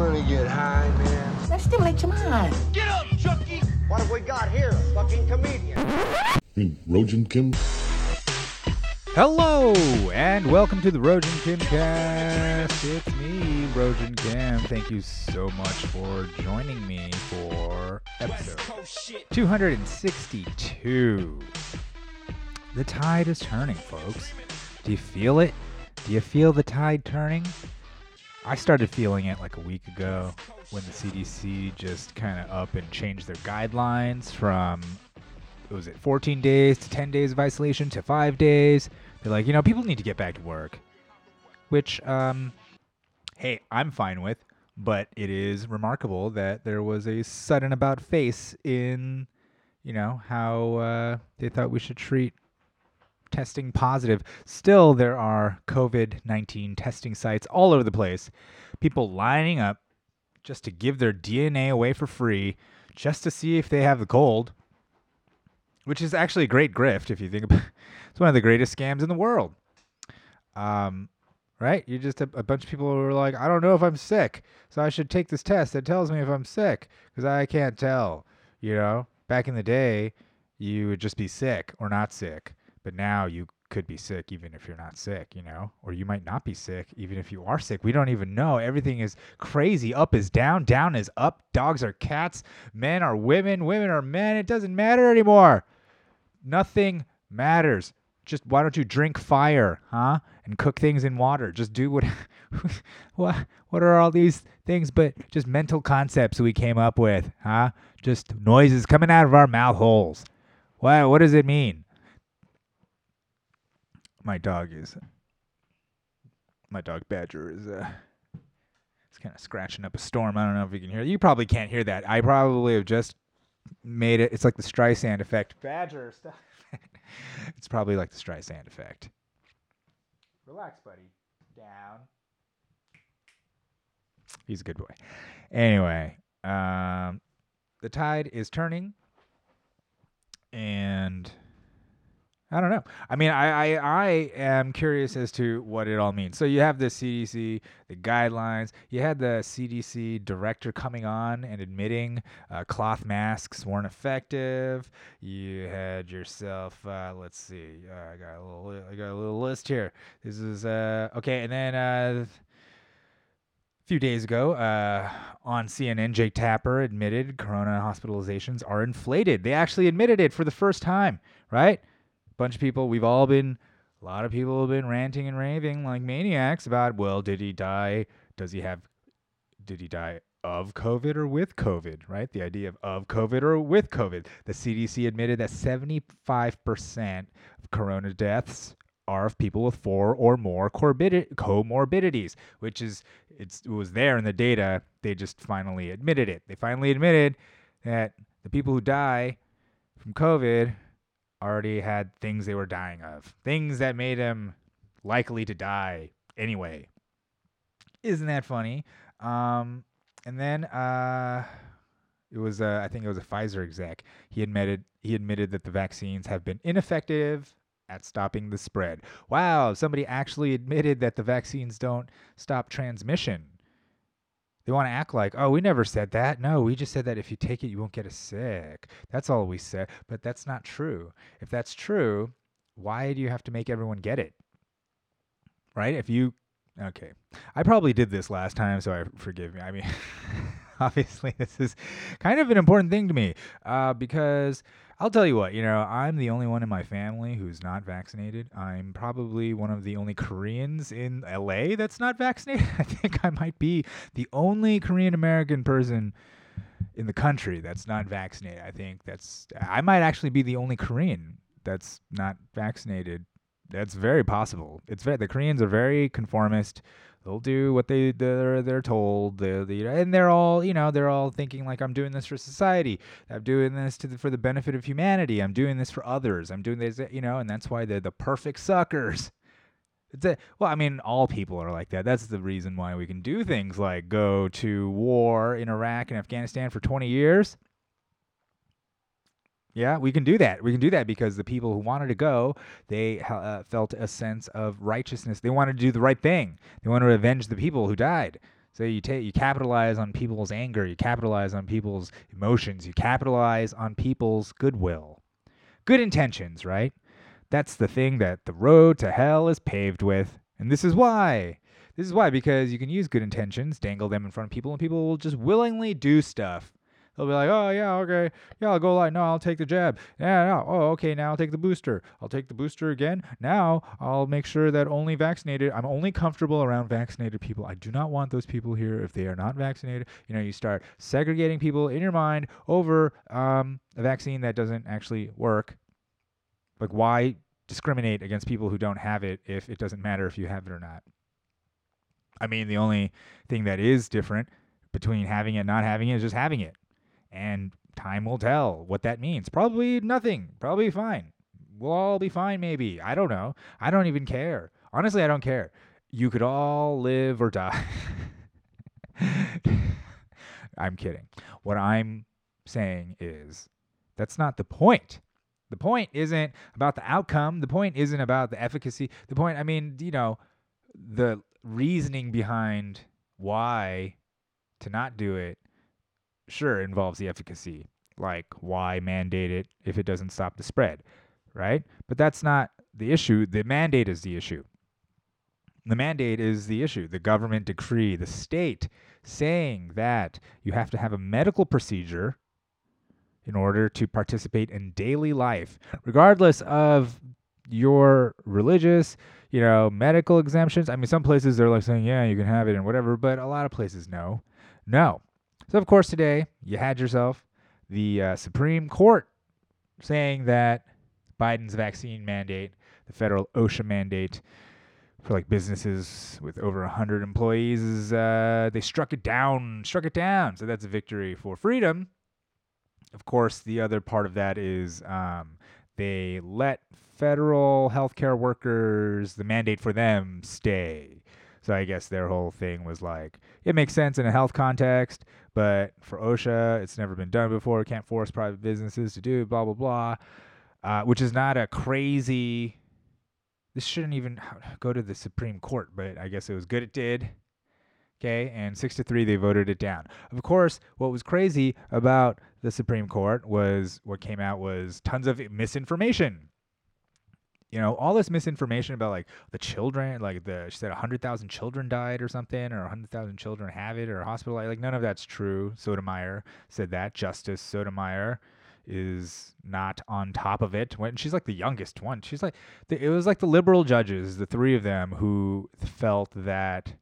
wanna get high, man? Let's stimulate your mind. Get up, Chucky! What have we got here? A fucking comedian. Rogin Kim? Hello and welcome to the Rogin Kim cast. It's me, Rogin Kim. Thank you so much for joining me for episode 262. The tide is turning, folks. Do you feel it? Do you feel the tide turning? I started feeling it like a week ago when the CDC just kind of up and changed their guidelines from was it 14 days to 10 days of isolation to 5 days. They're like, you know, people need to get back to work. Which um hey, I'm fine with, but it is remarkable that there was a sudden about face in you know, how uh, they thought we should treat testing positive. Still, there are COVID 19 testing sites all over the place. People lining up just to give their DNA away for free, just to see if they have the cold, which is actually a great grift if you think about it. It's one of the greatest scams in the world. Um, right? You're just a, a bunch of people who are like, I don't know if I'm sick, so I should take this test that tells me if I'm sick because I can't tell. You know, back in the day, you would just be sick or not sick, but now you could be sick even if you're not sick, you know, or you might not be sick even if you are sick. We don't even know. Everything is crazy. Up is down, down is up. Dogs are cats, men are women, women are men. It doesn't matter anymore. Nothing matters. Just why don't you drink fire, huh? And cook things in water. Just do what what what are all these things but just mental concepts we came up with, huh? Just noises coming out of our mouth holes. What what does it mean? My dog is my dog Badger is uh it's kind of scratching up a storm. I don't know if you can hear. You probably can't hear that. I probably have just made it. It's like the Streisand effect. Badger stuff. it's probably like the Streisand effect. Relax, buddy. Down. He's a good boy. Anyway, um, the tide is turning, and I don't know. I mean, I, I I am curious as to what it all means. So you have the CDC, the guidelines. You had the CDC director coming on and admitting uh, cloth masks weren't effective. You had yourself. Uh, let's see. Uh, I got a little. I got a little list here. This is uh okay, and then uh. A few days ago, uh, on CNN, Jake Tapper admitted corona hospitalizations are inflated. They actually admitted it for the first time, right? Bunch of people we've all been a lot of people have been ranting and raving like maniacs about well did he die? Does he have did he die of covid or with covid right? The idea of of covid or with covid. The cdc admitted that 75% of corona deaths are of people with four or more comorbidities which is it was there in the data. They just finally admitted it. They finally admitted that the people who die from covid already had things they were dying of, things that made him likely to die anyway. Isn't that funny? Um, and then uh, it was uh, I think it was a Pfizer exec. He admitted he admitted that the vaccines have been ineffective at stopping the spread. Wow, somebody actually admitted that the vaccines don't stop transmission. They want to act like, oh, we never said that. No, we just said that if you take it, you won't get as sick. That's all we said. But that's not true. If that's true, why do you have to make everyone get it? Right? If you, okay. I probably did this last time, so I forgive me. I mean, obviously, this is kind of an important thing to me uh, because I'll tell you what, you know, I'm the only one in my family who's not vaccinated. I'm probably one of the only Koreans in LA that's not vaccinated. I think I might be the only Korean American person in the country that's not vaccinated. I think that's I might actually be the only Korean that's not vaccinated. That's very possible. It's very, the Koreans are very conformist. They'll do what they they're they're told. They, they, and they're all you know they're all thinking like I'm doing this for society. I'm doing this to the, for the benefit of humanity. I'm doing this for others. I'm doing this you know, and that's why they're the perfect suckers. It's a, well, I mean, all people are like that. That's the reason why we can do things like go to war in Iraq and Afghanistan for 20 years. Yeah, we can do that. We can do that because the people who wanted to go, they uh, felt a sense of righteousness. They wanted to do the right thing. They wanted to avenge the people who died. So you take you capitalize on people's anger, you capitalize on people's emotions, you capitalize on people's goodwill. Good intentions, right? That's the thing that the road to hell is paved with. And this is why. This is why because you can use good intentions, dangle them in front of people and people will just willingly do stuff They'll be like, oh, yeah, okay. Yeah, I'll go light. No, I'll take the jab. Yeah, no. Oh, okay. Now I'll take the booster. I'll take the booster again. Now I'll make sure that only vaccinated, I'm only comfortable around vaccinated people. I do not want those people here if they are not vaccinated. You know, you start segregating people in your mind over um, a vaccine that doesn't actually work. Like, why discriminate against people who don't have it if it doesn't matter if you have it or not? I mean, the only thing that is different between having it and not having it is just having it. And time will tell what that means. Probably nothing. Probably fine. We'll all be fine, maybe. I don't know. I don't even care. Honestly, I don't care. You could all live or die. I'm kidding. What I'm saying is that's not the point. The point isn't about the outcome. The point isn't about the efficacy. The point, I mean, you know, the reasoning behind why to not do it sure involves the efficacy. Like, why mandate it if it doesn't stop the spread, right? But that's not the issue. The mandate is the issue. The mandate is the issue. The government decree, the state saying that you have to have a medical procedure in order to participate in daily life, regardless of your religious, you know, medical exemptions. I mean, some places they're like saying, yeah, you can have it and whatever, but a lot of places no. No. So, of course, today you had yourself the uh, Supreme Court saying that Biden's vaccine mandate, the federal OSHA mandate for like businesses with over 100 employees, is uh, they struck it down, struck it down. So that's a victory for freedom. Of course, the other part of that is um, they let federal healthcare workers, the mandate for them, stay. So I guess their whole thing was like, it makes sense in a health context, but for OSHA, it's never been done before. Can't force private businesses to do blah blah blah, uh, which is not a crazy. This shouldn't even go to the Supreme Court, but I guess it was good. It did. Okay, and six to three, they voted it down. Of course, what was crazy about the Supreme Court was what came out was tons of misinformation you know all this misinformation about like the children like the she said 100000 children died or something or 100000 children have it or hospitalized like none of that's true. Sotomayor said that justice sotomayor is not on top of it. When she's like the youngest one. She's like the, it was like the liberal judges the three of them who felt that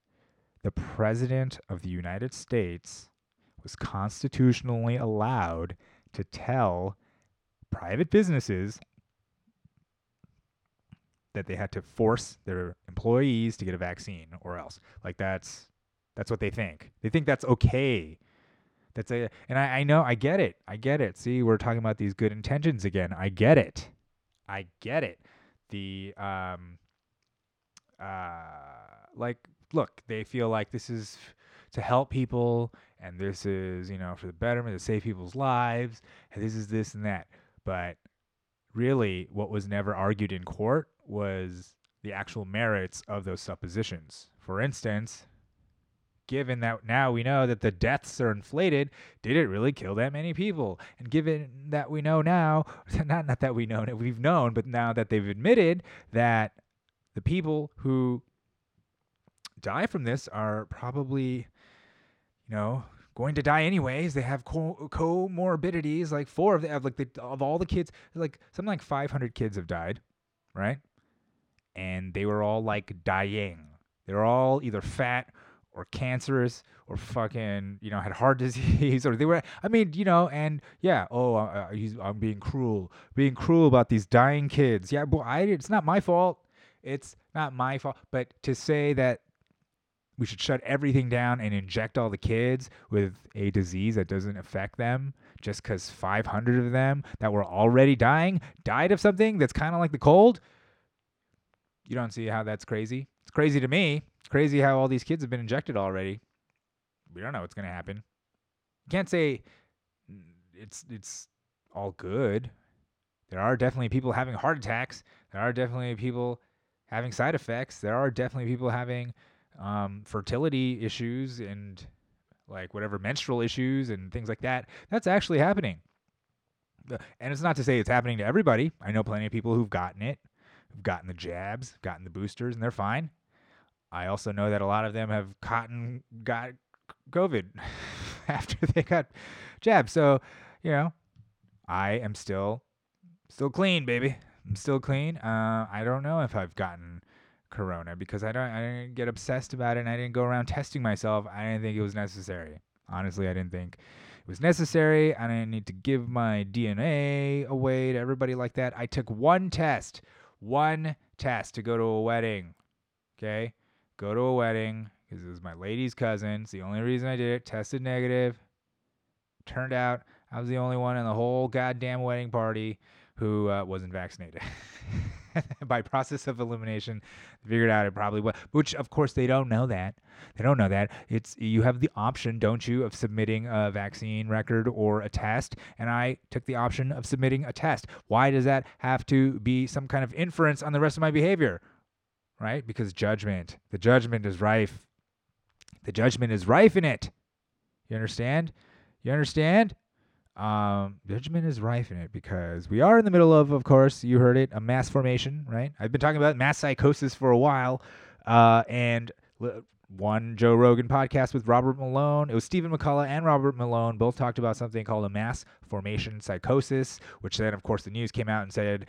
the president of the united states was constitutionally allowed to tell private businesses that they had to force their employees to get a vaccine or else. Like that's that's what they think. They think that's okay. That's a and I, I know I get it. I get it. See, we're talking about these good intentions again. I get it. I get it. The um uh like look, they feel like this is to help people and this is, you know, for the betterment to save people's lives and this is this and that. But really what was never argued in court was the actual merits of those suppositions. For instance, given that now we know that the deaths are inflated, did it really kill that many people? And given that we know now, not not that we know we've known, but now that they've admitted that the people who die from this are probably, you know, going to die anyways. They have co- comorbidities. Like four of like the, of all the kids, like something like 500 kids have died, right? And they were all like dying. They were all either fat or cancerous or fucking, you know, had heart disease or they were, I mean, you know, and yeah, oh, uh, he's, I'm being cruel, being cruel about these dying kids. Yeah, but I, it's not my fault. It's not my fault. But to say that we should shut everything down and inject all the kids with a disease that doesn't affect them just because 500 of them that were already dying died of something that's kind of like the cold. You don't see how that's crazy. It's crazy to me. It's crazy how all these kids have been injected already. We don't know what's going to happen. You can't say it's it's all good. There are definitely people having heart attacks. There are definitely people having side effects. There are definitely people having um, fertility issues and like whatever menstrual issues and things like that. That's actually happening. And it's not to say it's happening to everybody. I know plenty of people who've gotten it, gotten the jabs, gotten the boosters, and they're fine. I also know that a lot of them have gotten got COVID after they got jabbed. So, you know, I am still still clean, baby. I'm still clean. Uh, I don't know if I've gotten corona because I don't I didn't get obsessed about it and I didn't go around testing myself. I didn't think it was necessary. Honestly, I didn't think it was necessary. I didn't need to give my DNA away to everybody like that. I took one test, one test to go to a wedding. Okay? Go to a wedding because it was my lady's cousin. It's the only reason I did it. Tested negative. Turned out I was the only one in the whole goddamn wedding party who uh, wasn't vaccinated. By process of elimination, figured out it probably was. Which, of course, they don't know that. They don't know that. It's you have the option, don't you, of submitting a vaccine record or a test. And I took the option of submitting a test. Why does that have to be some kind of inference on the rest of my behavior? Right? Because judgment. The judgment is rife. The judgment is rife in it. You understand? You understand? Um, judgment is rife in it because we are in the middle of, of course, you heard it, a mass formation, right? I've been talking about mass psychosis for a while, uh, and one Joe Rogan podcast with Robert Malone. It was Stephen McCullough and Robert Malone both talked about something called a mass formation psychosis, which then, of course, the news came out and said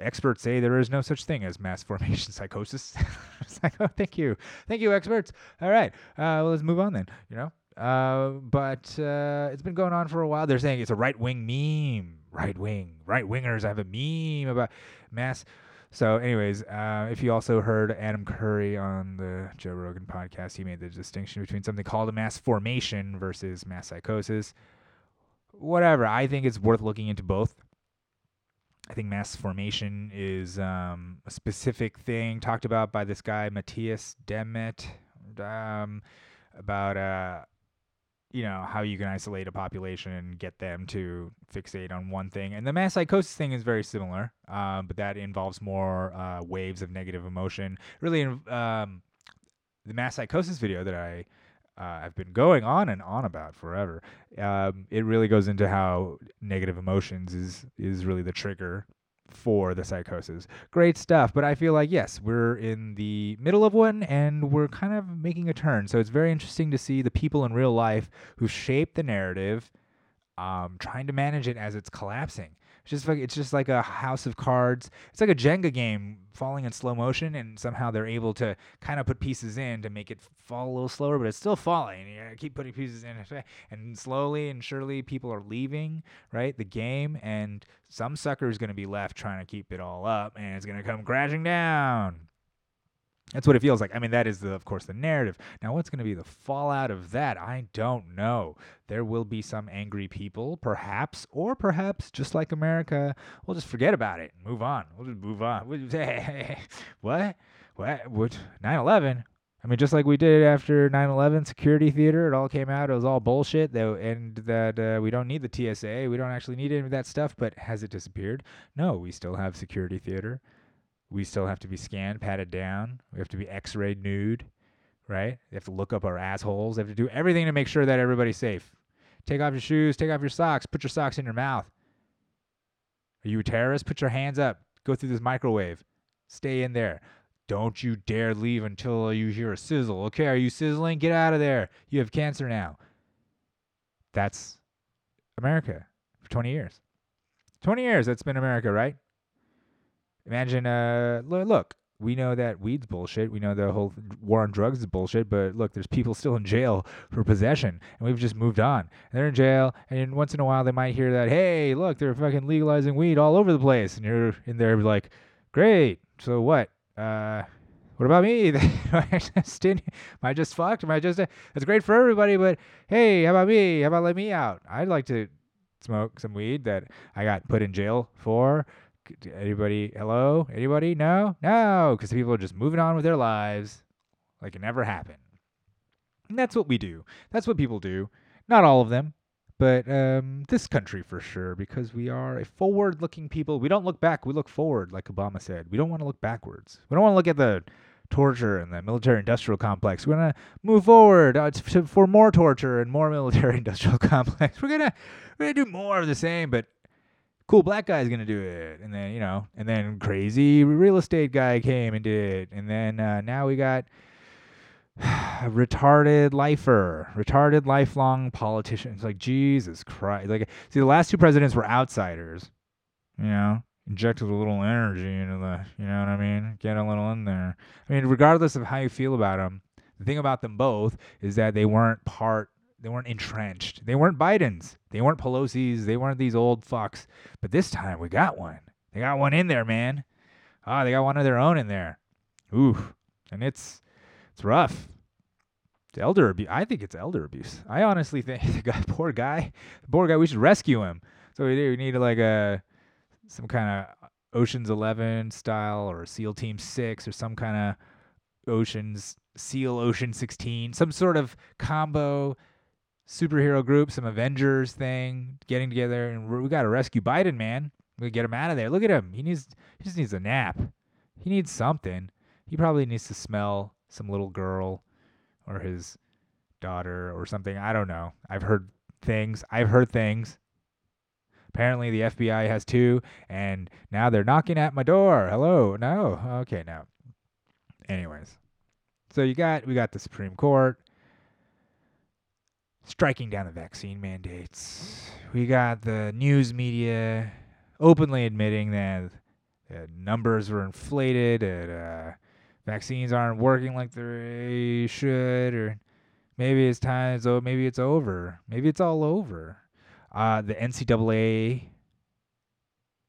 experts say there is no such thing as mass formation psychosis. like, oh, thank you, thank you, experts. All right, uh, well, let's move on then. You know, uh, but uh, it's been going on for a while. They're saying it's a right wing meme. Right wing, right wingers have a meme about mass. So, anyways, uh, if you also heard Adam Curry on the Joe Rogan podcast, he made the distinction between something called a mass formation versus mass psychosis. Whatever. I think it's worth looking into both. I think mass formation is um, a specific thing talked about by this guy Mattias Desmet um, about uh, you know how you can isolate a population and get them to fixate on one thing. And the mass psychosis thing is very similar, um, but that involves more uh, waves of negative emotion. Really, um, the mass psychosis video that I uh, I've been going on and on about forever. Um, it really goes into how negative emotions is is really the trigger for the psychosis. Great stuff, but I feel like yes, we're in the middle of one and we're kind of making a turn. So it's very interesting to see the people in real life who shape the narrative um, trying to manage it as it's collapsing. It's just like it's just like a house of cards. It's like a Jenga game falling in slow motion, and somehow they're able to kind of put pieces in to make it fall a little slower, but it's still falling. You keep putting pieces in, and slowly and surely people are leaving right the game, and some sucker is gonna be left trying to keep it all up, and it's gonna come crashing down. That's what it feels like. I mean, that is, the, of course, the narrative. Now, what's going to be the fallout of that? I don't know. There will be some angry people, perhaps, or perhaps, just like America, we'll just forget about it and move on. We'll just move on. What? What? What? 9 11? I mean, just like we did after 9 11 security theater, it all came out. It was all bullshit, though, and that uh, we don't need the TSA. We don't actually need any of that stuff, but has it disappeared? No, we still have security theater we still have to be scanned, patted down. We have to be x-rayed nude, right? They have to look up our assholes. They have to do everything to make sure that everybody's safe. Take off your shoes, take off your socks, put your socks in your mouth. Are you a terrorist? Put your hands up. Go through this microwave. Stay in there. Don't you dare leave until you hear a sizzle. Okay, are you sizzling? Get out of there. You have cancer now. That's America for 20 years. 20 years, that's been America, right? Imagine, uh, look, we know that weed's bullshit. We know the whole war on drugs is bullshit. But look, there's people still in jail for possession, and we've just moved on. And they're in jail, and once in a while they might hear that, hey, look, they're fucking legalizing weed all over the place, and you're in there like, great. So what? Uh, what about me? Just am I just fucked? Am I just? It's great for everybody, but hey, how about me? How about let me out? I'd like to smoke some weed that I got put in jail for. Anybody? Hello? Anybody? No? No, because people are just moving on with their lives like it never happened. And that's what we do. That's what people do. Not all of them, but um, this country for sure, because we are a forward looking people. We don't look back, we look forward, like Obama said. We don't want to look backwards. We don't want to look at the torture and the military-industrial complex. We're gonna move forward uh, to, for more torture and more military-industrial complex. We're gonna we're gonna do more of the same, but cool black guy's gonna do it. And then you know and then crazy real estate guy came and did. It and then uh, now we got retarded lifer retarded lifelong politicians. Like jesus christ. Like see the last two presidents were outsiders you know injected a little energy into the you know what i mean? Get a little in there. I mean regardless of how you feel about them the thing about them both is that they weren't part they weren't entrenched. They weren't Biden's. They weren't Pelosi's. They weren't these old fucks. But this time we got one. They got one in there, man. Ah, they got one of their own in there. Ooh, and it's it's rough. It's elder abuse. I think it's elder abuse. I honestly think the guy, poor guy, the poor guy. We should rescue him. So we, we need like a some kind of Ocean's Eleven style or SEAL Team Six or some kind of Ocean's SEAL Ocean 16, some sort of combo superhero group, some Avengers thing, getting together, and we got to rescue Biden, man. We get him out of there. Look at him. He needs. He just needs a nap. He needs something. He probably needs to smell some little girl, or his daughter, or something. I don't know. I've heard things. I've heard things. Apparently, the FBI has two, and now they're knocking at my door. Hello. No. Okay. No. Anyways, so you got we got the Supreme Court striking down the vaccine mandates. We got the news media openly admitting that numbers were inflated, that uh, vaccines aren't working like they should, or maybe it's time, so maybe it's over. Maybe it's all over. Uh, the NCAA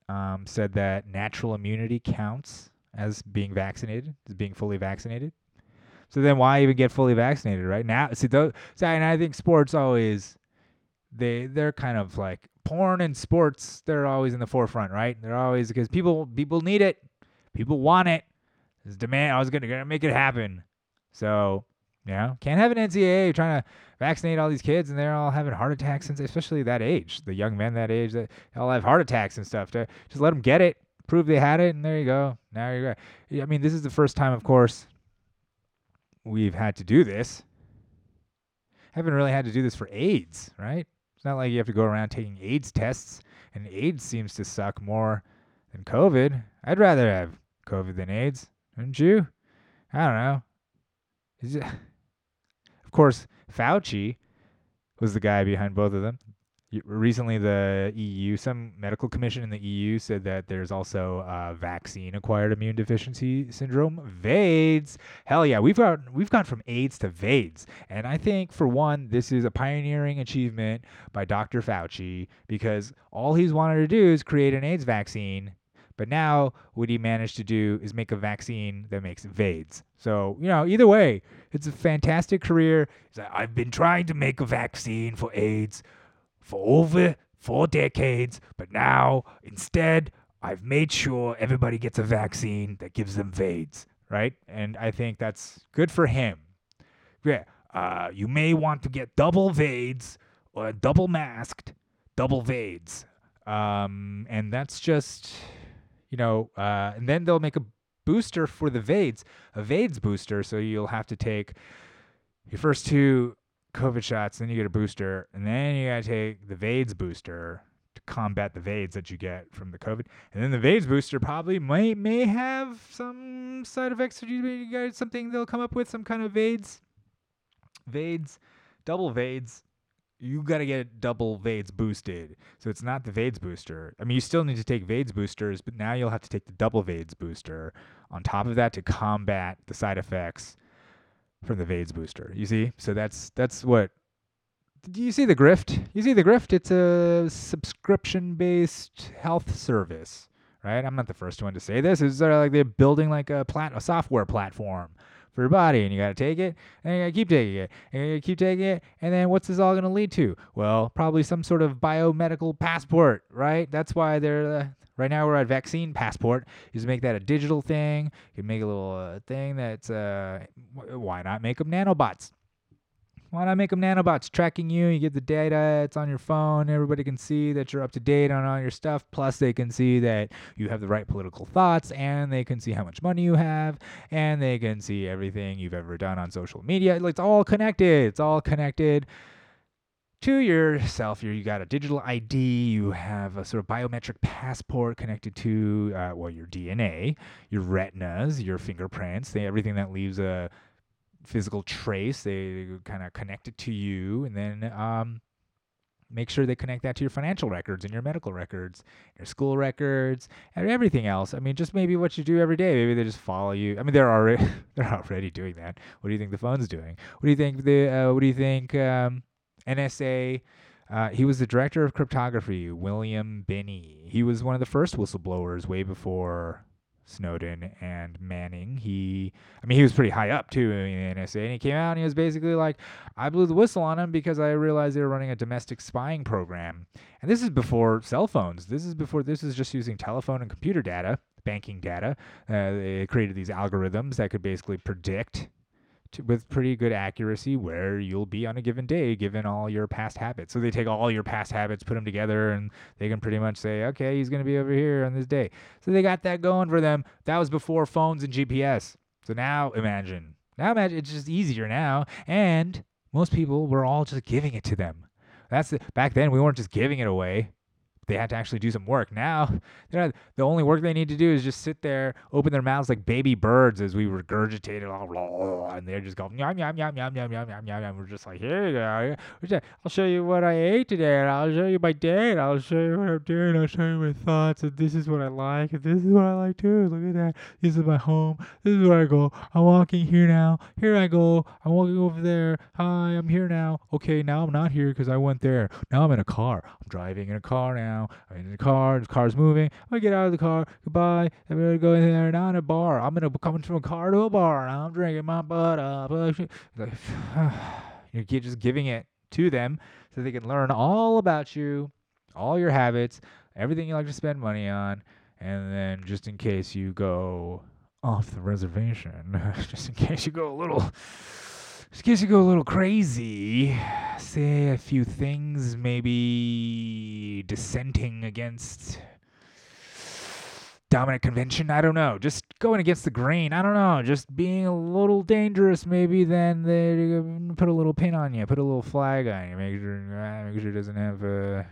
um, said that natural immunity counts as being vaccinated, as being fully vaccinated. So then why even get fully vaccinated, right? Now, see, those, see, and I think sports always, they they're kind of like porn and sports. They're always in the forefront, right? They're always because people people need it, people want it. There's demand. I was gonna gonna make it happen. So yeah, can't have an NCAA trying to vaccinate all these kids and they're all having heart attacks since especially that age, the young men that age that all have heart attacks and stuff. To just let them get it, prove they had it, and there you go. Now you're. I mean, this is the first time, of course, we've had to do this. Haven't really had to do this for AIDS, right? It's not like you have to go around taking AIDS tests, and AIDS seems to suck more than COVID. I'd rather have COVID than AIDS, wouldn't you? I don't know. It, of course, Fauci was the guy behind both of them recently the EU, some medical commission in the EU said that there's also uh, vaccine acquired immune deficiency syndrome, VAIDS. Hell yeah, we've got we've gone from AIDS to VAIDS, and I think for one, this is a pioneering achievement by Dr. Fauci because all he's wanted to do is create an AIDS vaccine. But now, what he managed to do is make a vaccine that makes VAIDS. So, you know, either way, it's a fantastic career. I've been trying to make a vaccine for AIDS for over four decades, but now instead I've made sure everybody gets a vaccine that gives them VAIDS, right? And I think that's good for him. Yeah, uh, you may want to get double VAIDS or double masked, double VAIDS. Um, and that's just, you know, uh, and then they'll make a booster for the VAIDS, a VAIDS booster. So you'll have to take your first two COVID shots, then you get a booster, and then you gotta take the VAIDS booster to combat the VAIDS that you get from the COVID. And then the VAIDS booster probably may may have some side effects. You guys something they'll come up with some kind of VAIDS, VAIDS, double VAIDS. You got to get double VAIDS boosted. So it's not the VAIDS booster. I mean, you still need to take VAIDS boosters, but now you'll have to take the double VAIDS booster on top of that to combat the side effects from the VAIDS booster. You see? So that's that's what do you see the grift? You see the grift? It's a subscription based health service, right? I'm not the first one to say this. It's sort like they're building like a plat a software platform for your body, and you got to take it, and you got to keep taking it, and you keep taking it, and then what's this all going to lead to? Well, probably some sort of biomedical passport, right? That's why they're uh, right now we're at vaccine passport. You just make that a digital thing. You can make a little uh, thing that's uh, why not make them nanobots? Why not make them nanobots tracking you? You get the data, it's on your phone. Everybody can see that you're up to date on all your stuff. Plus, they can see that you have the right political thoughts, and they can see how much money you have, and they can see everything you've ever done on social media. It's all connected. It's all connected to yourself. You got a digital ID. You have a sort of biometric passport connected to uh, well your DNA, your retinas, your fingerprints, they, everything that leaves a physical trace. They kind of connect it to you, and then um, make sure they connect that to your financial records and your medical records, your school records, and everything else. I mean, just maybe what you do every day. Maybe they just follow you. I mean, they're already they're already doing that. What do you think the phone's doing? What do you think the uh, What do you think um, NSA? Uh, he was the director of cryptography, William Binney. He was one of the first whistleblowers way before Snowden and Manning. He, I mean, he was pretty high up too in the NSA, and he came out and he was basically like, "I blew the whistle on him because I realized they were running a domestic spying program." And this is before cell phones. This is before. This is just using telephone and computer data, banking data. Uh, they created these algorithms that could basically predict with pretty good accuracy where you'll be on a given day given all your past habits. So they take all your past habits, put them together, and they can pretty much say, okay, he's going to be over here on this day. So they got that going for them. That was before phones and GPS. So now imagine. Now imagine it's just easier now. And most people were all just giving it to them. That's the, back then we weren't just giving it away they had to actually do some work. Now, not, the only work they need to do is just sit there, open their mouths like baby birds as we regurgitate it all, and they're just going yum yum yum yum yum yum yum yum. yum. We're just like, here you go. I'll show you what I ate today, and I'll show you my day, and I'll show you what I'm doing. I'll show you my thoughts, and this is what I like, and this is what I like too. Look at that. This is my home. This is where I go. I'm walking here now. Here I go. I'm walking over there. Hi, I'm here now. Okay, now I'm not here because I went there. Now I'm in a car. I'm driving in a car now now. I'm in the car. The car's moving. I get out of the car. Goodbye. I'm gonna go in there. Now in a bar. I'm gonna come from a car to a bar. And I'm drinking my butt up. You're just giving it to them so they can learn all about you, all your habits, everything you like to spend money on, and then just in case you go off the reservation, just in case you go a little just in case you go a little crazy, say a few things, maybe dissenting against dominant convention. I don't know. Just going against the grain. I don't know. Just being a little dangerous, maybe. Then they put a little pin on you, put a little flag on you, make sure uh, make sure it doesn't have uh,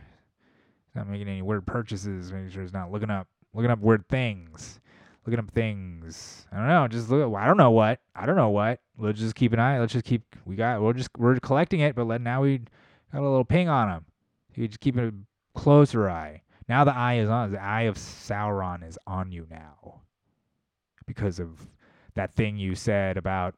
not making any weird purchases. Make sure it's not looking up looking up weird things looking up things. I don't know. Just look. I don't know what. I don't know what. Let's just keep an eye. Let's just keep. We got. We're just we're collecting it, but let now we got a little ping on them. You just keep a closer eye. Now the eye is on. The eye of Sauron is on you now, because of that thing you said about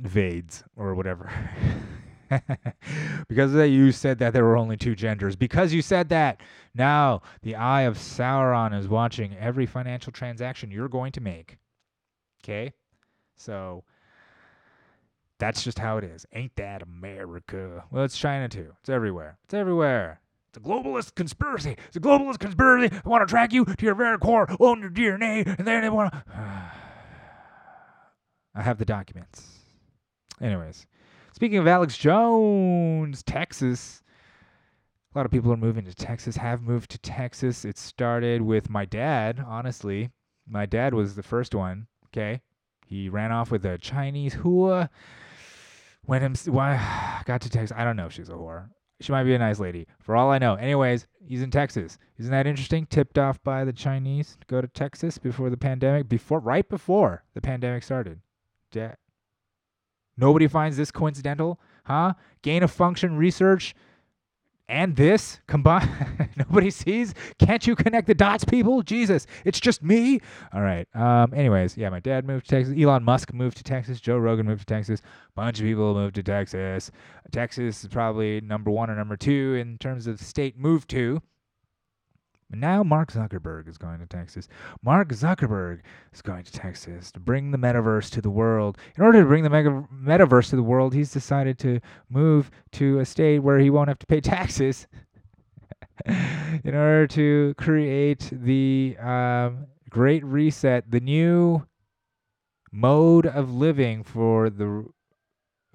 VAIDS or whatever. because you said that there were only two genders. Because you said that, now the eye of Sauron is watching every financial transaction you're going to make. Okay? So that's just how it is. Ain't that America? Well, it's China too. It's everywhere. It's everywhere. It's a globalist conspiracy. It's a globalist conspiracy. They want to track you to your very core, own your DNA, and then they want to. I have the documents. Anyways, Speaking of Alex Jones, Texas. A lot of people are moving to Texas, have moved to Texas. It started with my dad, honestly. My dad was the first one, okay? He ran off with a Chinese whore. When him, why, got to Texas. I don't know if she's a whore. She might be a nice lady, for all I know. Anyways, he's in Texas. Isn't that interesting? Tipped off by the Chinese to go to Texas before the pandemic, before right before the pandemic started. Dad, Nobody finds this coincidental, huh? Gain of function research and this combined. Nobody sees. Can't you connect the dots, people? Jesus, it's just me. All right. Um. Anyways, yeah, my dad moved to Texas. Elon Musk moved to Texas. Joe Rogan moved to Texas. Bunch of people moved to Texas. Texas is probably number one or number two in terms of state moved to. Now Mark Zuckerberg is going to Texas. Mark Zuckerberg is going to Texas to bring the metaverse to the world. In order to bring the mega- metaverse to the world, he's decided to move to a state where he won't have to pay taxes in order to create the um, Great Reset, the new mode of living for the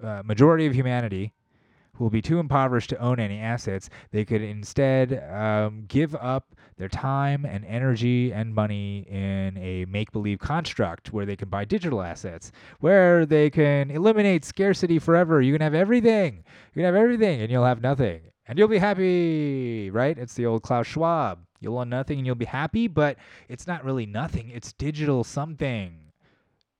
uh, majority of humanity who will be too impoverished to own any assets. They could instead um, give up their time and energy and money in a make believe construct where they can buy digital assets, where they can eliminate scarcity forever. You can have everything. You can have everything and you'll have nothing. And you'll be happy, right? It's the old Klaus Schwab. You'll own nothing and you'll be happy, but it's not really nothing. It's digital something.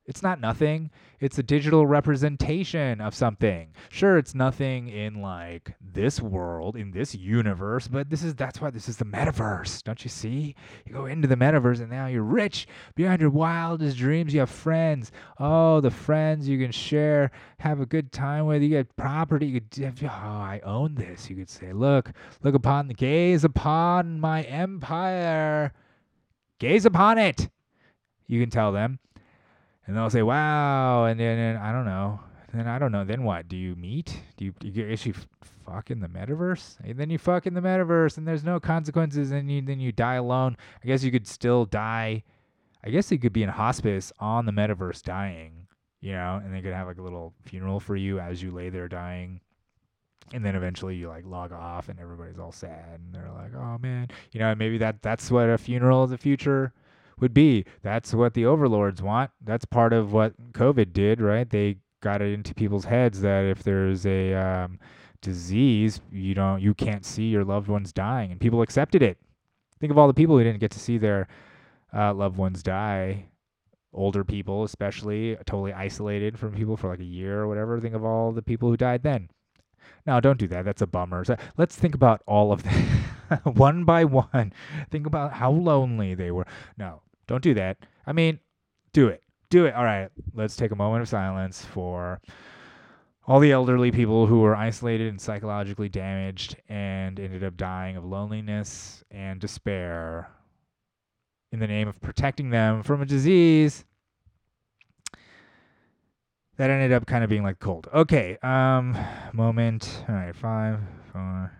It's not nothing. It's a digital representation of something. Sure, it's nothing in like this world, in this universe, but this is that's why this is the metaverse. Don't you see? You go into the metaverse and now you're rich beyond your wildest dreams. You have friends. Oh, the friends you can share, have a good time with. You get property. You could, oh, I own this. You could say, look, look upon the gaze upon my empire. Gaze upon it. You can tell them and they'll say, "Wow," and then and I don't know. Then I don't know. Then what? Do you meet? Do you, do you actually fuck in the metaverse? And then you fuck in the metaverse, and there's no consequences, and you then you die alone. I guess you could still die. I guess you could be in hospice on the metaverse dying, you know, and they could have like a little funeral for you as you lay there dying. And then eventually you like log off and everybody's all sad and they're like, "Oh man," you know, maybe that that's what a funeral of the future would be. That's what the overlords want. That's part of what COVID did, right? They got it into people's heads that if there's a um, disease, you don't, you can't see your loved ones dying, and people accepted it. Think of all the people who didn't get to see their uh, loved ones die. Older people, especially, totally isolated from people for like a year or whatever. Think of all the people who died then. Now, don't do that. That's a bummer. So let's think about all of them one by one. Think about how lonely they were. No, don't do that. I mean, do it. Do it. All right. Let's take a moment of silence for all the elderly people who were isolated and psychologically damaged and ended up dying of loneliness and despair in the name of protecting them from a disease that ended up kind of being like cold. Okay, um, moment. All right, five, four,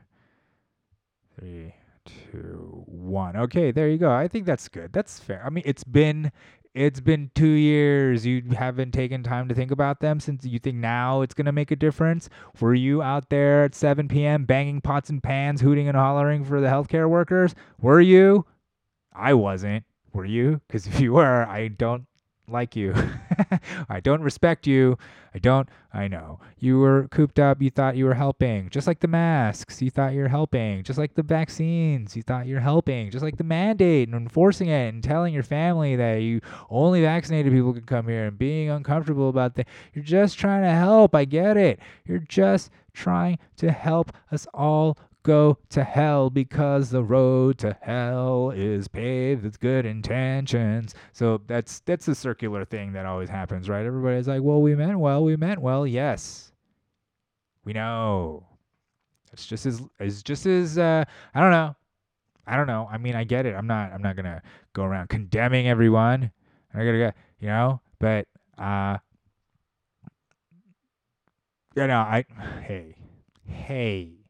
three, two, one. Okay, there you go. I think that's good. That's fair. I mean, it's been it's been two years. You haven't taken time to think about them since you think now it's gonna make a difference. Were you out there at 7 p.m. banging pots and pans, hooting and hollering for the healthcare workers? Were you? I wasn't. Were you? Because if you were, I don't like you. I don't respect you. I don't. I know. You were cooped up. You thought you were helping. Just like the masks. You thought you're helping. Just like the vaccines. You thought you're helping. Just like the mandate and enforcing it and telling your family that you only vaccinated people could come here and being uncomfortable about that. You're just trying to help. I get it. You're just trying to help us all go to hell because the road to hell is paved with good intentions. So that's that's a circular thing that always happens, right? Everybody's like, "Well, we meant well, we meant well." Yes. We know. It's just as it's just as uh I don't know. I don't know. I mean, I get it. I'm not I'm not to go around condemning everyone. I got to go, you know, but uh you know, I hey. Hey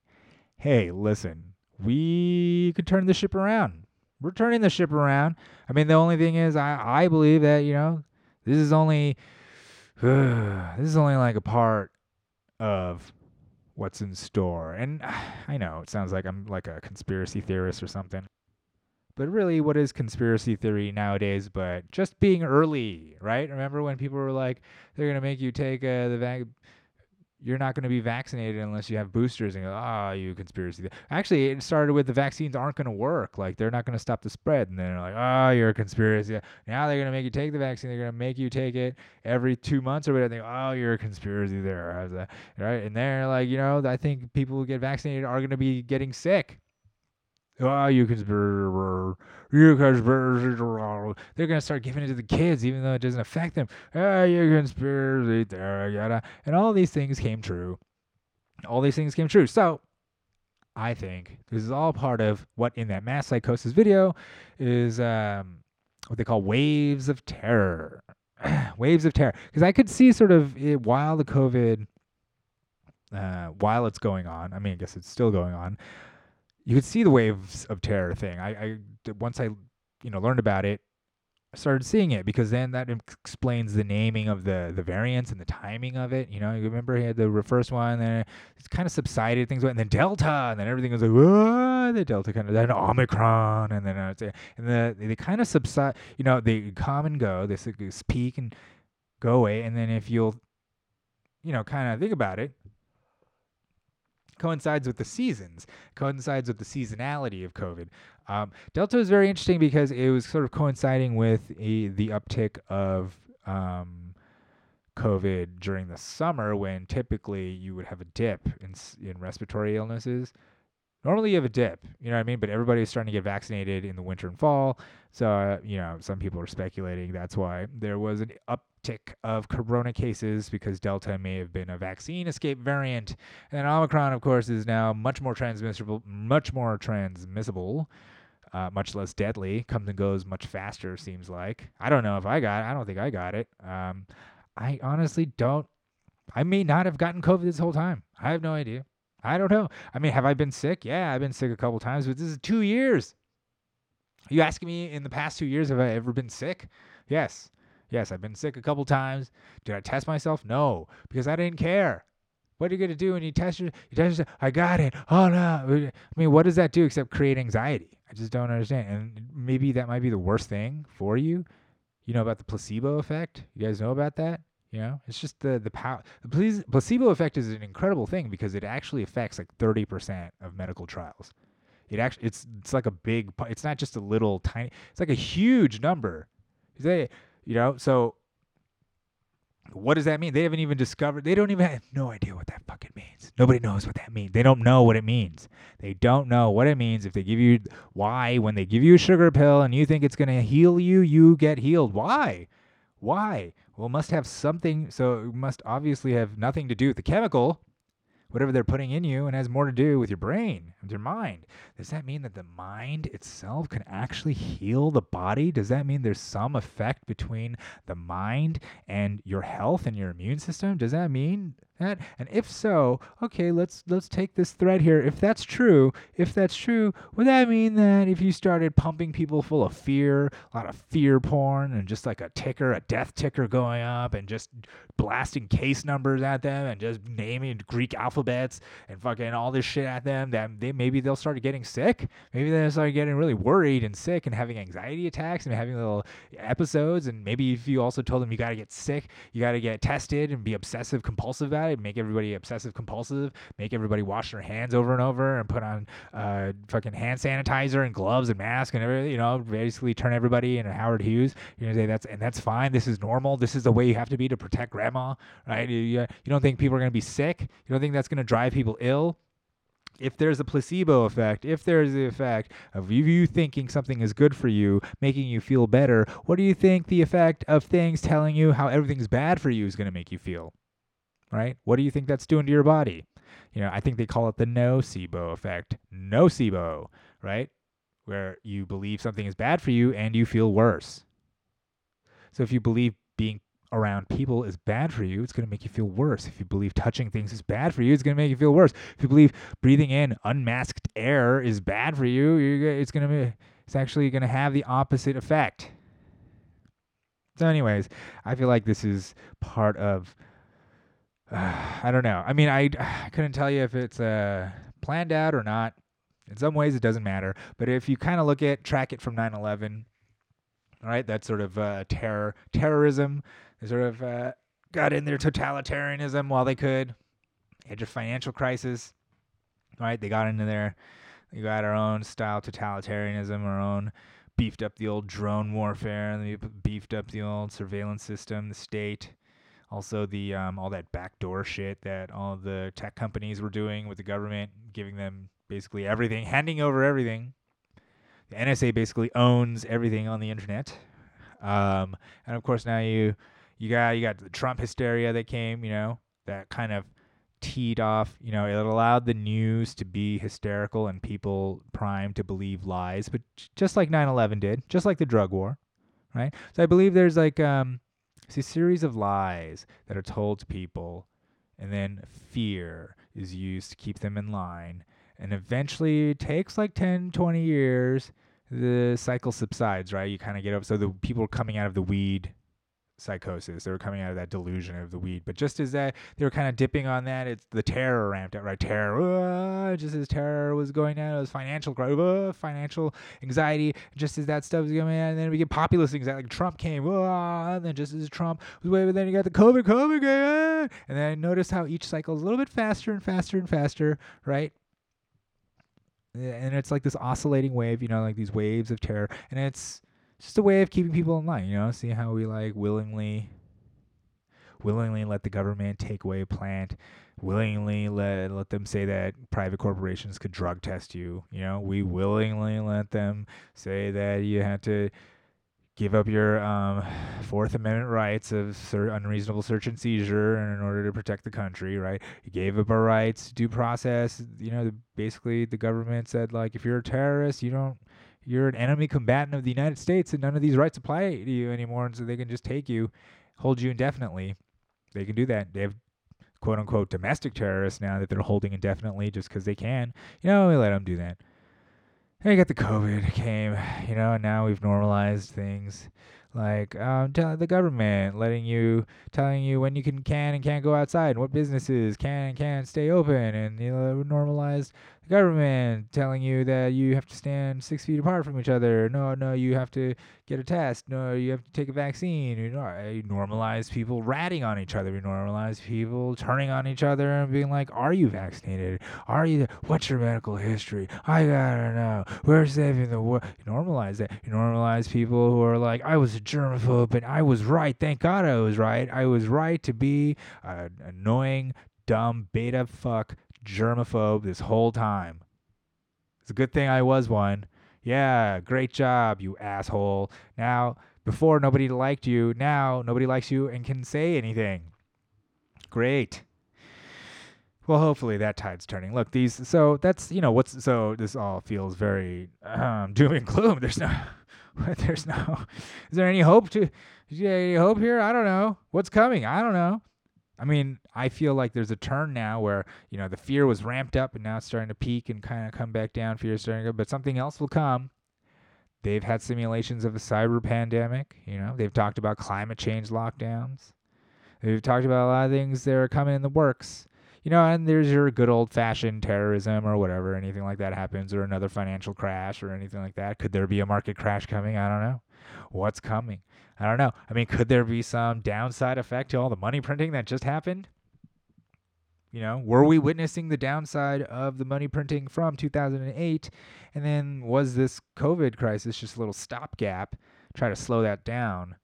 hey, listen, we could turn the ship around. We're turning the ship around. I mean, the only thing is, I, I believe that, you know, this is only, this is only like a part of what's in store. And I know it sounds like I'm like a conspiracy theorist or something. But really, what is conspiracy theory nowadays? But just being early, right? Remember when people were like, they're gonna make you take uh, the vac- you're not going to be vaccinated unless you have boosters and go, ah, oh, you conspiracy. Actually, it started with the vaccines aren't going to work. Like, they're not going to stop the spread. And then they're like, oh, you're a conspiracy. Now they're going to make you take the vaccine. They're going to make you take it every two months or whatever. They oh, you're a conspiracy there. Right? And they're like, you know, I think people who get vaccinated are going to be getting sick. Oh, you conspiracy. You conspiracy. They're going to start giving it to the kids, even though it doesn't affect them. Oh, you conspiracy. Yada. And all these things came true. All these things came true. So, I think this is all part of what in that mass psychosis video is um, what they call waves of terror. waves of terror. Because I could see sort of it, while the COVID, uh, while it's going on, I mean, I guess it's still going on, you could see the waves of terror thing. I, I once I you know learned about it, started seeing it because then that explains the naming of the the variants and the timing of it. You know, you remember he had the first one, then it's kind of subsided, things went, and then Delta, and then everything was like, whoa, the Delta kind of, then Omicron, and then uh, and the they kind of subside. You know, they come and go. This, this peak and go away, and then if you'll, you know, kind of think about it, coincides with the seasons, coincides with the seasonality of COVID. Um, Delta is very interesting because it was sort of coinciding with a, the uptick of um, COVID during the summer when typically you would have a dip in, in respiratory illnesses. Normally you have a dip, you know what I mean? But everybody's starting to get vaccinated in the winter and fall. So, uh, you know, some people are speculating that's why there was an uptick of corona cases because Delta may have been a vaccine escape variant. And Omicron, of course, is now much more transmissible, much more transmissible. Uh, much less deadly, comes and goes much faster, seems like. I don't know if I got it. I don't think I got it. Um, I honestly don't. I may not have gotten COVID this whole time. I have no idea. I don't know. I mean, have I been sick? Yeah, I've been sick a couple times, but this is two years. Are you asking me in the past two years have I ever been sick? Yes. Yes, I've been sick a couple times. Did I test myself? No, because I didn't care. What are you gonna do when you test your, you test yourself? I got it. Oh no. I mean, what does that do except create anxiety? I just don't understand. And maybe that might be the worst thing for you. You know about the placebo effect? You guys know about that? You know, it's just the the power. The placebo effect is an incredible thing because it actually affects like thirty percent of medical trials. It actually it's it's like a big. It's not just a little tiny. It's like a huge number. They, you know, so what does that mean? They haven't even discovered. They don't even have no idea what that fucking means. Nobody knows what that means. They don't know what it means. They don't know what it means if they give you why when they give you a sugar pill and you think it's going to heal you, you get healed. Why? Why? Well, must have something. So it must obviously have nothing to do with the chemical whatever they're putting in you and has more to do with your brain, with your mind. Does that mean that the mind itself can actually heal the body? Does that mean there's some effect between the mind and your health and your immune system? Does that mean that? And if so, okay, let's let's take this thread here. If that's true, if that's true, would that mean that if you started pumping people full of fear, a lot of fear porn, and just like a ticker, a death ticker going up, and just blasting case numbers at them, and just naming Greek alphabets and fucking all this shit at them, that they maybe they'll start getting sick. Maybe they'll start getting really worried and sick and having anxiety attacks and having little episodes. And maybe if you also told them you got to get sick, you got to get tested and be obsessive compulsive about make everybody obsessive compulsive, make everybody wash their hands over and over and put on uh, fucking hand sanitizer and gloves and mask and everything, you know, basically turn everybody into Howard Hughes. You're gonna say that's and that's fine. This is normal. This is the way you have to be to protect grandma, right? You, you don't think people are gonna be sick? You don't think that's gonna drive people ill? if there's a placebo effect, if there's the effect of you thinking something is good for you, making you feel better, what do you think the effect of things telling you how everything's bad for you is going to make you feel? Right? What do you think that's doing to your body? You know, I think they call it the nocebo effect. Nocebo, right? Where you believe something is bad for you and you feel worse. So if you believe being around people is bad for you, it's going to make you feel worse. If you believe touching things is bad for you, it's going to make you feel worse. If you believe breathing in unmasked air is bad for you, it's going to be it's actually going to have the opposite effect. So anyways, I feel like this is part of I don't know. I mean, I, I couldn't tell you if it's uh, planned out or not. In some ways, it doesn't matter. But if you kind of look at track it from 9/11, all right, that sort of uh, terror, terrorism, they sort of uh, got in their totalitarianism while they could. Edge of financial crisis, right, they got into there. We got our own style totalitarianism, our own beefed up the old drone warfare, and beefed up the old surveillance system, the state also the um, all that backdoor shit that all the tech companies were doing with the government, giving them basically everything, handing over everything. The NSA basically owns everything on the internet, um, and of course now you you got you got the Trump hysteria that came, you know, that kind of teed off, you know, it allowed the news to be hysterical and people primed to believe lies, but just like 9/11 did, just like the drug war, right? So I believe there's like um it's a series of lies that are told to people, and then fear is used to keep them in line. And eventually, it takes like 10, 20 years, the cycle subsides, right? You kind of get up. So the people are coming out of the weed psychosis. They were coming out of that delusion of the weed. But just as that they were kind of dipping on that, it's the terror ramped up, right? Terror, uh, just as terror was going down, it was financial growth, uh, financial anxiety. Just as that stuff was going on, and then we get populist anxiety. Like Trump came, uh, and then just as Trump was waving, then you got the COVID, COVID, uh, and then I noticed how each cycle is a little bit faster and faster and faster, right? And it's like this oscillating wave, you know, like these waves of terror, and it's it's just a way of keeping people in line, you know, see how we like willingly willingly let the government take away a plant, willingly let let them say that private corporations could drug test you, you know, we willingly let them say that you have to give up your um, Fourth Amendment rights of ser- unreasonable search and seizure in order to protect the country, right? You gave up our rights, due process. You know, the, basically the government said like, if you're a terrorist, you don't you're an enemy combatant of the United States and none of these rights apply to you anymore. And so they can just take you, hold you indefinitely. They can do that. They have quote unquote domestic terrorists now that they're holding indefinitely just because they can. You know, we let them do that. And you got the COVID came, you know, and now we've normalized things like um, tell the government letting you telling you when you can can and can't go outside and what businesses can and can't stay open and you know normalized government telling you that you have to stand six feet apart from each other. No, no, you have to get a test. No, you have to take a vaccine. You, know, uh, you normalize people ratting on each other. You normalize people turning on each other and being like, "Are you vaccinated? Are you? What's your medical history? I gotta know. We're saving the world." You normalize that. You normalize people who are like, "I was a germaphobe and I was right. Thank God I was right. I was right to be an annoying." Dumb beta fuck germaphobe this whole time. It's a good thing I was one. Yeah, great job, you asshole. Now, before nobody liked you, now nobody likes you and can say anything. Great. Well, hopefully that tide's turning. Look, these. So that's you know what's. So this all feels very um, doom and gloom. There's no. There's no. Is there any hope to? Is there any hope here? I don't know. What's coming? I don't know. I mean, I feel like there's a turn now where, you know, the fear was ramped up and now it's starting to peak and kind of come back down. Fear is starting to go, but something else will come. They've had simulations of a cyber pandemic. You know, they've talked about climate change lockdowns. They've talked about a lot of things that are coming in the works. You know, and there's your good old fashioned terrorism or whatever, anything like that happens, or another financial crash or anything like that. Could there be a market crash coming? I don't know. What's coming? I don't know. I mean, could there be some downside effect to all the money printing that just happened? You know, were we witnessing the downside of the money printing from 2008? And then was this COVID crisis just a little stopgap? Try to slow that down,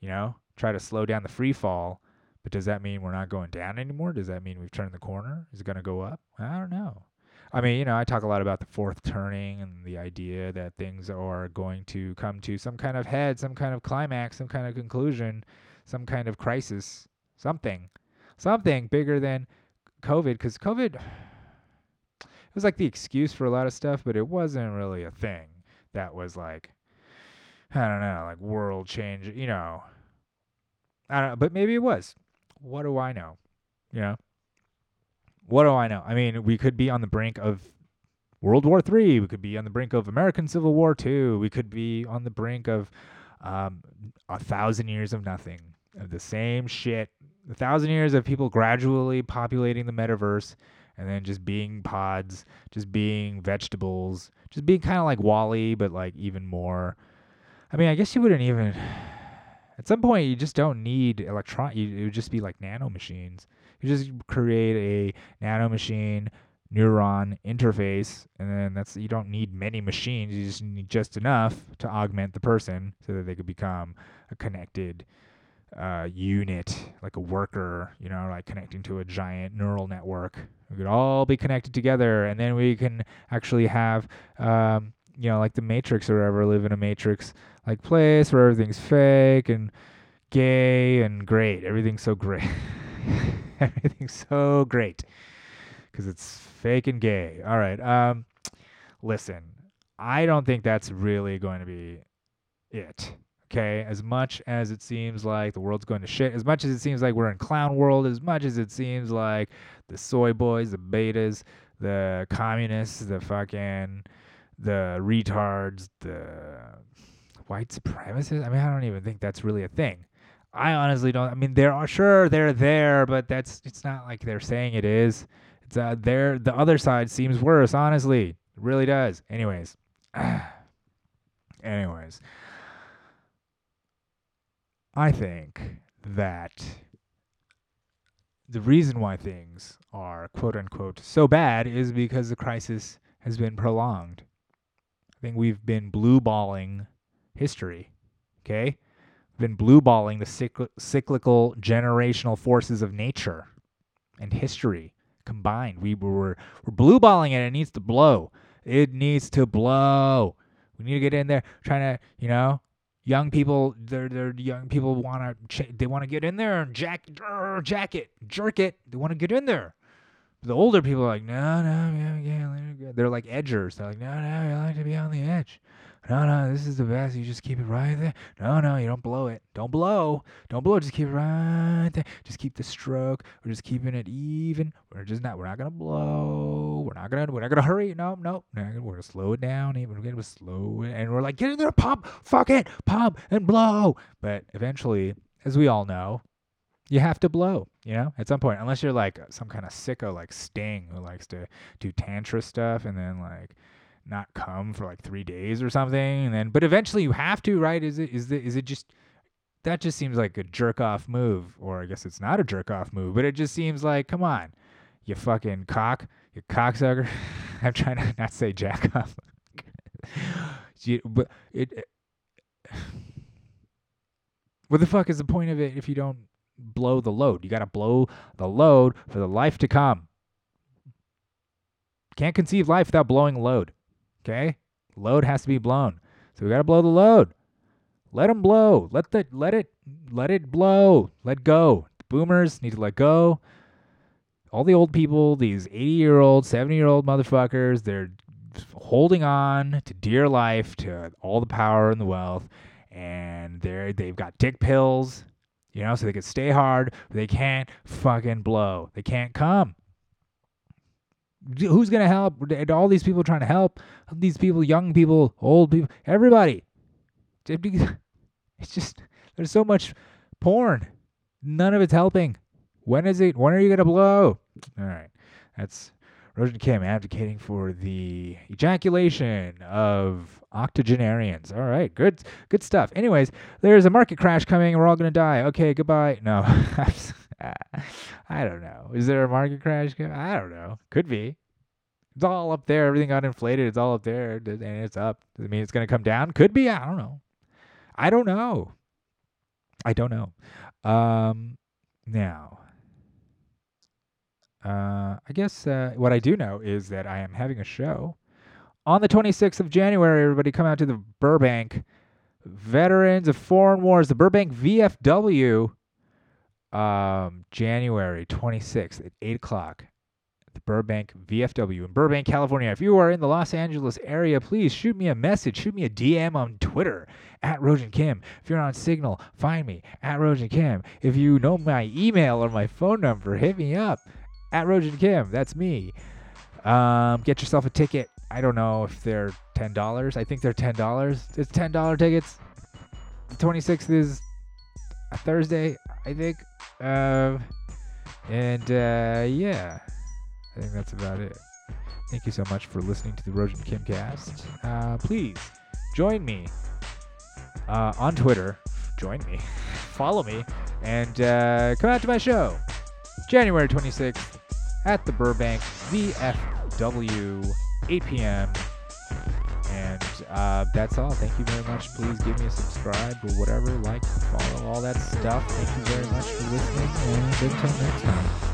you know, try to slow down the free fall. But does that mean we're not going down anymore? Does that mean we've turned the corner? Is it going to go up? I don't know. I mean, you know, I talk a lot about the fourth turning and the idea that things are going to come to some kind of head, some kind of climax, some kind of conclusion, some kind of crisis, something, something bigger than COVID. Because COVID, it was like the excuse for a lot of stuff, but it wasn't really a thing that was like, I don't know, like world change, you know. I don't know, but maybe it was. What do I know? You know? What do I know? I mean, we could be on the brink of World War Three. We could be on the brink of American Civil War Two. We could be on the brink of um, a thousand years of nothing, of the same shit. A thousand years of people gradually populating the metaverse, and then just being pods, just being vegetables, just being kind of like WALL-E, but like even more. I mean, I guess you wouldn't even. At some point, you just don't need electron. You, it would just be like nano machines. You just create a nano machine neuron interface, and then that's you don't need many machines. You just need just enough to augment the person so that they could become a connected uh, unit, like a worker. You know, like connecting to a giant neural network. We could all be connected together, and then we can actually have. Um, you know, like the Matrix or whatever, live in a Matrix like place where everything's fake and gay and great. Everything's so great. Everything's so great because it's fake and gay. All right. Um, listen, I don't think that's really going to be it. Okay, as much as it seems like the world's going to shit, as much as it seems like we're in clown world, as much as it seems like the soy boys, the betas, the communists, the fucking the retards, the white supremacists. I mean, I don't even think that's really a thing. I honestly don't. I mean, they're sure they're there, but that's it's not like they're saying it is. It's uh, there. The other side seems worse. Honestly, it really does. Anyways, anyways, I think that the reason why things are quote unquote so bad is because the crisis has been prolonged. I think we've been blue balling history. Okay? Been blue balling the cycl- cyclical generational forces of nature and history combined. We were we're blue balling it. It needs to blow. It needs to blow. We need to get in there, trying to, you know, young people. They're they're young people want to they want to get in there and jack jack it, jerk it. They want to get in there. The older people are like, no, no, yeah, yeah. let it go." They're like edgers. They're like, no, no, I like to be on the edge. No, no, this is the best. You just keep it right there. No, no, you don't blow it. Don't blow. Don't blow. Just keep it right there. Just keep the stroke. We're just keeping it even. We're just not. We're not gonna blow. We're not gonna. We're not gonna hurry. No, no. no we're gonna slow it down. Even we're gonna slow it. And we're like, get in there, pump, fuck it, pump and blow. But eventually, as we all know, you have to blow. You know, at some point, unless you're like some kind of sicko like Sting who likes to do tantra stuff and then like not come for like three days or something, and then but eventually you have to, right? Is it is it is it just that just seems like a jerk off move, or I guess it's not a jerk off move, but it just seems like, come on, you fucking cock, you cocksucker. I'm trying to not say jack off. But it, it- what the fuck is the point of it if you don't blow the load? You got to blow the load for the life to come. Can't conceive life without blowing load. Okay? Load has to be blown. So we got to blow the load. Let them blow. Let the let it let it blow. Let go. Boomers need to let go. All the old people, these 80-year-old, 70-year-old motherfuckers, they're holding on to dear life, to all the power and the wealth, and they're they've got dick pills, you know, so they can stay hard, they can't fucking blow. They can't come who's gonna help? And All these people trying to help. These people, young people, old people, everybody. It's just there's so much porn. None of it's helping. When is it? When are you gonna blow? All right, that's Rogin Kim advocating for the ejaculation of octogenarians. All right, good, good stuff. Anyways, there's a market crash coming. We're all gonna die. Okay, goodbye. No, I don't know. Is there a market crash? I don't know. Could be. It's all up there. Everything got inflated. It's all up there, and it's up. Does it mean it's gonna come down? Could be. I don't know. I don't know. I don't know. Um, now, uh, I guess uh, what I do know is that I am having a show on the 26th of January. Everybody come out to the Burbank Veterans of Foreign Wars, the Burbank VFW, um, January 26th at 8 o'clock. At the Burbank VFW in Burbank, California. If you are in the Los Angeles area, please shoot me a message. Shoot me a DM on Twitter at Rogin Kim. If you're on Signal, find me at Rogin Kim. If you know my email or my phone number, hit me up at Rogin Kim. That's me. Um, get yourself a ticket. I don't know if they're ten dollars. I think they're ten dollars. It's ten dollar tickets. The twenty sixth is a Thursday, I think. Um, and uh, yeah, I think that's about it. Thank you so much for listening to the Rogin Kim cast. Uh, please join me uh, on Twitter. Join me, follow me, and uh, come out to my show January 26th at the Burbank VFW, 8 p.m. And uh, that's all. Thank you very much. Please give me a subscribe or whatever, like, follow, all that stuff. Thank you very much for listening, and until next time.